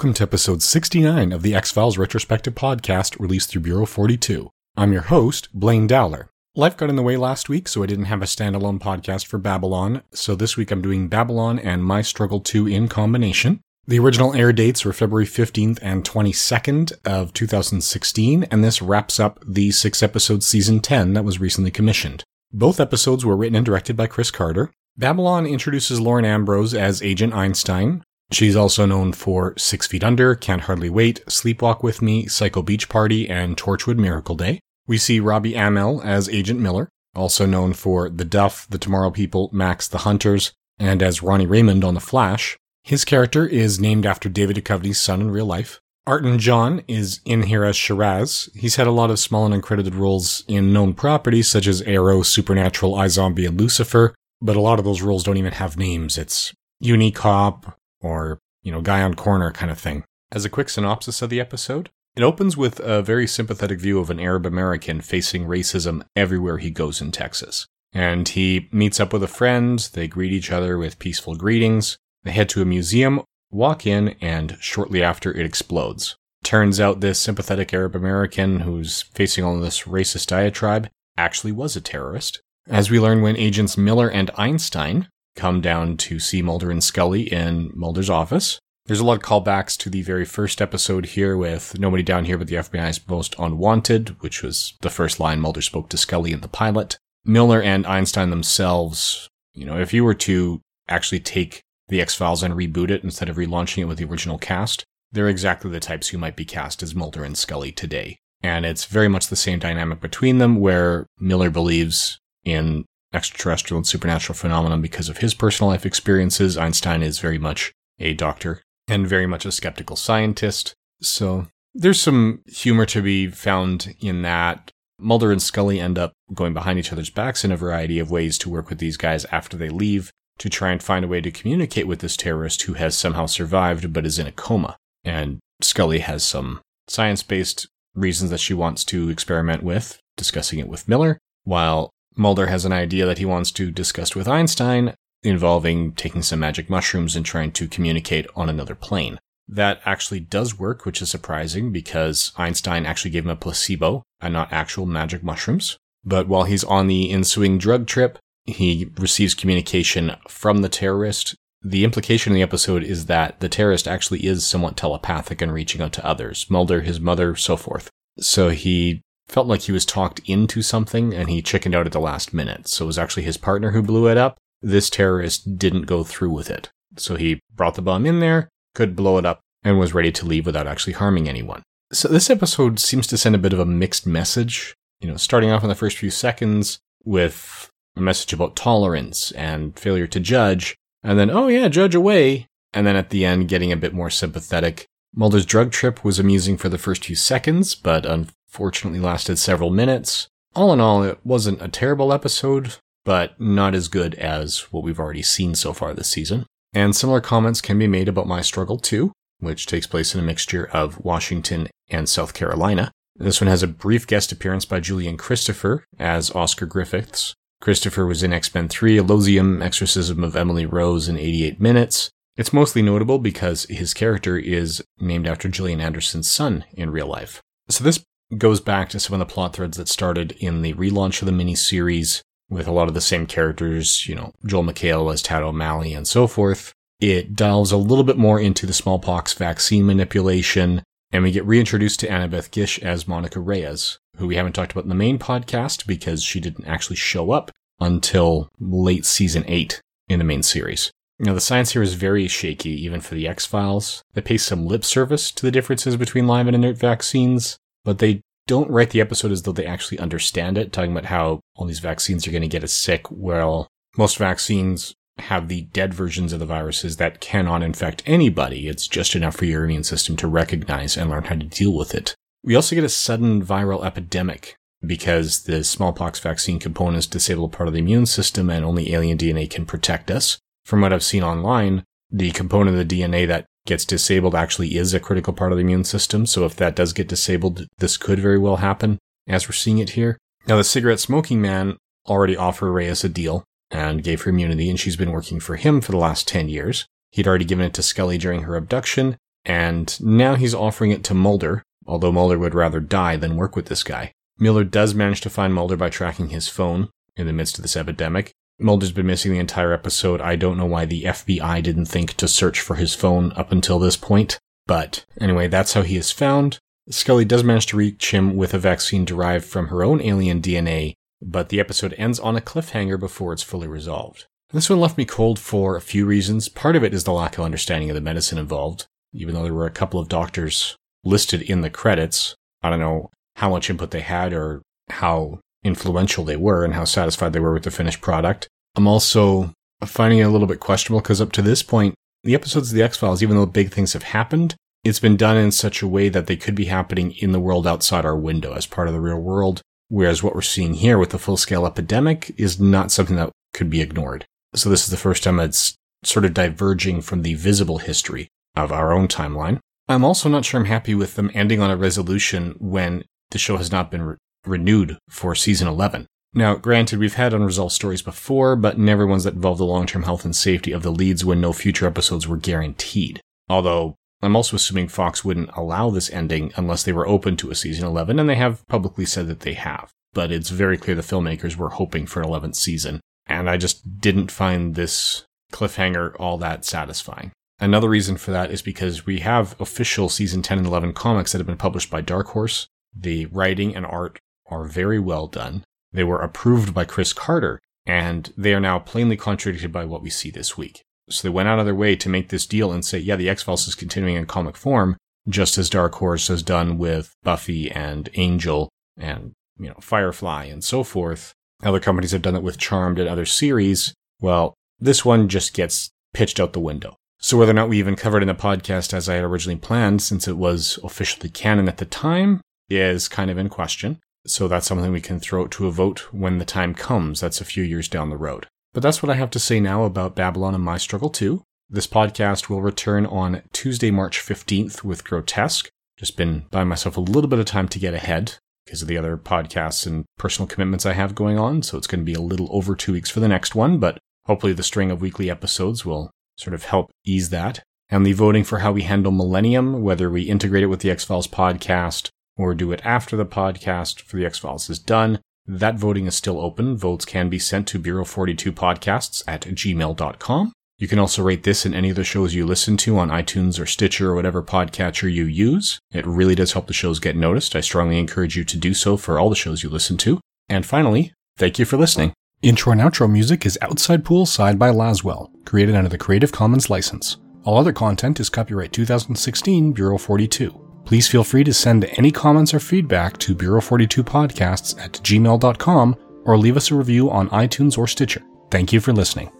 Welcome to episode 69 of the X Files Retrospective Podcast released through Bureau 42. I'm your host, Blaine Dowler. Life got in the way last week, so I didn't have a standalone podcast for Babylon, so this week I'm doing Babylon and My Struggle 2 in combination. The original air dates were February 15th and 22nd of 2016, and this wraps up the six episode season 10 that was recently commissioned. Both episodes were written and directed by Chris Carter. Babylon introduces Lauren Ambrose as Agent Einstein, She's also known for Six Feet Under, Can't Hardly Wait, Sleepwalk With Me, Psycho Beach Party, and Torchwood Miracle Day. We see Robbie Amell as Agent Miller, also known for The Duff, The Tomorrow People, Max the Hunters, and as Ronnie Raymond on The Flash. His character is named after David Duchovny's son in real life. Artin John is in here as Shiraz. He's had a lot of small and uncredited roles in known properties such as Arrow, Supernatural, iZombie, and Lucifer, but a lot of those roles don't even have names. It's Unicop, or, you know, guy on corner kind of thing. As a quick synopsis of the episode, it opens with a very sympathetic view of an Arab American facing racism everywhere he goes in Texas. And he meets up with a friend, they greet each other with peaceful greetings, they head to a museum, walk in, and shortly after it explodes. Turns out this sympathetic Arab American who's facing all this racist diatribe actually was a terrorist. As we learn when agents Miller and Einstein come down to see Mulder and Scully in Mulder's office. There's a lot of callbacks to the very first episode here with nobody down here but the FBI's most unwanted, which was the first line Mulder spoke to Scully in the pilot. Miller and Einstein themselves, you know, if you were to actually take the X Files and reboot it instead of relaunching it with the original cast, they're exactly the types who might be cast as Mulder and Scully today. And it's very much the same dynamic between them, where Miller believes in extraterrestrial and supernatural phenomenon because of his personal life experiences. Einstein is very much a doctor and very much a skeptical scientist. So there's some humor to be found in that. Mulder and Scully end up going behind each other's backs in a variety of ways to work with these guys after they leave to try and find a way to communicate with this terrorist who has somehow survived but is in a coma. And Scully has some science based reasons that she wants to experiment with, discussing it with Miller, while Mulder has an idea that he wants to discuss with Einstein involving taking some magic mushrooms and trying to communicate on another plane. That actually does work, which is surprising because Einstein actually gave him a placebo and not actual magic mushrooms. But while he's on the ensuing drug trip, he receives communication from the terrorist. The implication in the episode is that the terrorist actually is somewhat telepathic and reaching out to others Mulder, his mother, so forth. So he felt like he was talked into something and he chickened out at the last minute. So it was actually his partner who blew it up. This terrorist didn't go through with it. So he brought the bomb in there, could blow it up, and was ready to leave without actually harming anyone. So this episode seems to send a bit of a mixed message. You know, starting off in the first few seconds with a message about tolerance and failure to judge, and then, oh yeah, judge away. And then at the end, getting a bit more sympathetic. Mulder's drug trip was amusing for the first few seconds, but fortunately lasted several minutes. All in all, it wasn't a terrible episode, but not as good as what we've already seen so far this season. And similar comments can be made about My Struggle 2, which takes place in a mixture of Washington and South Carolina. This one has a brief guest appearance by Julian Christopher as Oscar Griffiths. Christopher was in X-Men 3, Elysium, Exorcism of Emily Rose in 88 minutes. It's mostly notable because his character is named after Gillian Anderson's son in real life. So this goes back to some of the plot threads that started in the relaunch of the miniseries with a lot of the same characters, you know, Joel McHale as Tad O'Malley and so forth. It delves a little bit more into the smallpox vaccine manipulation, and we get reintroduced to Annabeth Gish as Monica Reyes, who we haven't talked about in the main podcast because she didn't actually show up until late season 8 in the main series. Now, the science here is very shaky, even for the X Files. They pay some lip service to the differences between live and inert vaccines, but they don't write the episode as though they actually understand it, talking about how all these vaccines are going to get us sick. Well, most vaccines have the dead versions of the viruses that cannot infect anybody. It's just enough for your immune system to recognize and learn how to deal with it. We also get a sudden viral epidemic because the smallpox vaccine components disable part of the immune system and only alien DNA can protect us. From what I've seen online, the component of the DNA that gets disabled actually is a critical part of the immune system. So if that does get disabled, this could very well happen as we're seeing it here. Now, the cigarette smoking man already offered Reyes a deal and gave her immunity, and she's been working for him for the last 10 years. He'd already given it to Scully during her abduction, and now he's offering it to Mulder, although Mulder would rather die than work with this guy. Miller does manage to find Mulder by tracking his phone in the midst of this epidemic. Mulder's been missing the entire episode. I don't know why the FBI didn't think to search for his phone up until this point. But anyway, that's how he is found. Scully does manage to reach him with a vaccine derived from her own alien DNA, but the episode ends on a cliffhanger before it's fully resolved. This one left me cold for a few reasons. Part of it is the lack of understanding of the medicine involved, even though there were a couple of doctors listed in the credits. I don't know how much input they had or how influential they were and how satisfied they were with the finished product. I'm also finding it a little bit questionable because up to this point, the episodes of The X Files, even though big things have happened, it's been done in such a way that they could be happening in the world outside our window as part of the real world. Whereas what we're seeing here with the full scale epidemic is not something that could be ignored. So this is the first time it's sort of diverging from the visible history of our own timeline. I'm also not sure I'm happy with them ending on a resolution when the show has not been renewed for season 11. Now, granted, we've had unresolved stories before, but never ones that involved the long-term health and safety of the leads when no future episodes were guaranteed. Although, I'm also assuming Fox wouldn't allow this ending unless they were open to a season 11, and they have publicly said that they have. But it's very clear the filmmakers were hoping for an 11th season, and I just didn't find this cliffhanger all that satisfying. Another reason for that is because we have official season 10 and 11 comics that have been published by Dark Horse. The writing and art are very well done. They were approved by Chris Carter, and they are now plainly contradicted by what we see this week. So they went out of their way to make this deal and say, yeah, the X Files is continuing in comic form, just as Dark Horse has done with Buffy and Angel and, you know, Firefly and so forth. Other companies have done it with Charmed and other series. Well, this one just gets pitched out the window. So whether or not we even covered in the podcast as I had originally planned, since it was officially canon at the time, is kind of in question. So that's something we can throw to a vote when the time comes. That's a few years down the road. But that's what I have to say now about Babylon and My Struggle 2. This podcast will return on Tuesday, March 15th with Grotesque. Just been buying myself a little bit of time to get ahead because of the other podcasts and personal commitments I have going on. So it's going to be a little over two weeks for the next one, but hopefully the string of weekly episodes will sort of help ease that. And the voting for how we handle Millennium, whether we integrate it with the X Files podcast or do it after the podcast for the X Files is done. That voting is still open. Votes can be sent to Bureau42podcasts at gmail.com. You can also rate this and any of the shows you listen to on iTunes or Stitcher or whatever podcatcher you use. It really does help the shows get noticed. I strongly encourage you to do so for all the shows you listen to. And finally, thank you for listening. Intro and outro music is Outside Poolside by Laswell, created under the Creative Commons license. All other content is copyright 2016 Bureau 42. Please feel free to send any comments or feedback to Bureau42podcasts at gmail.com or leave us a review on iTunes or Stitcher. Thank you for listening.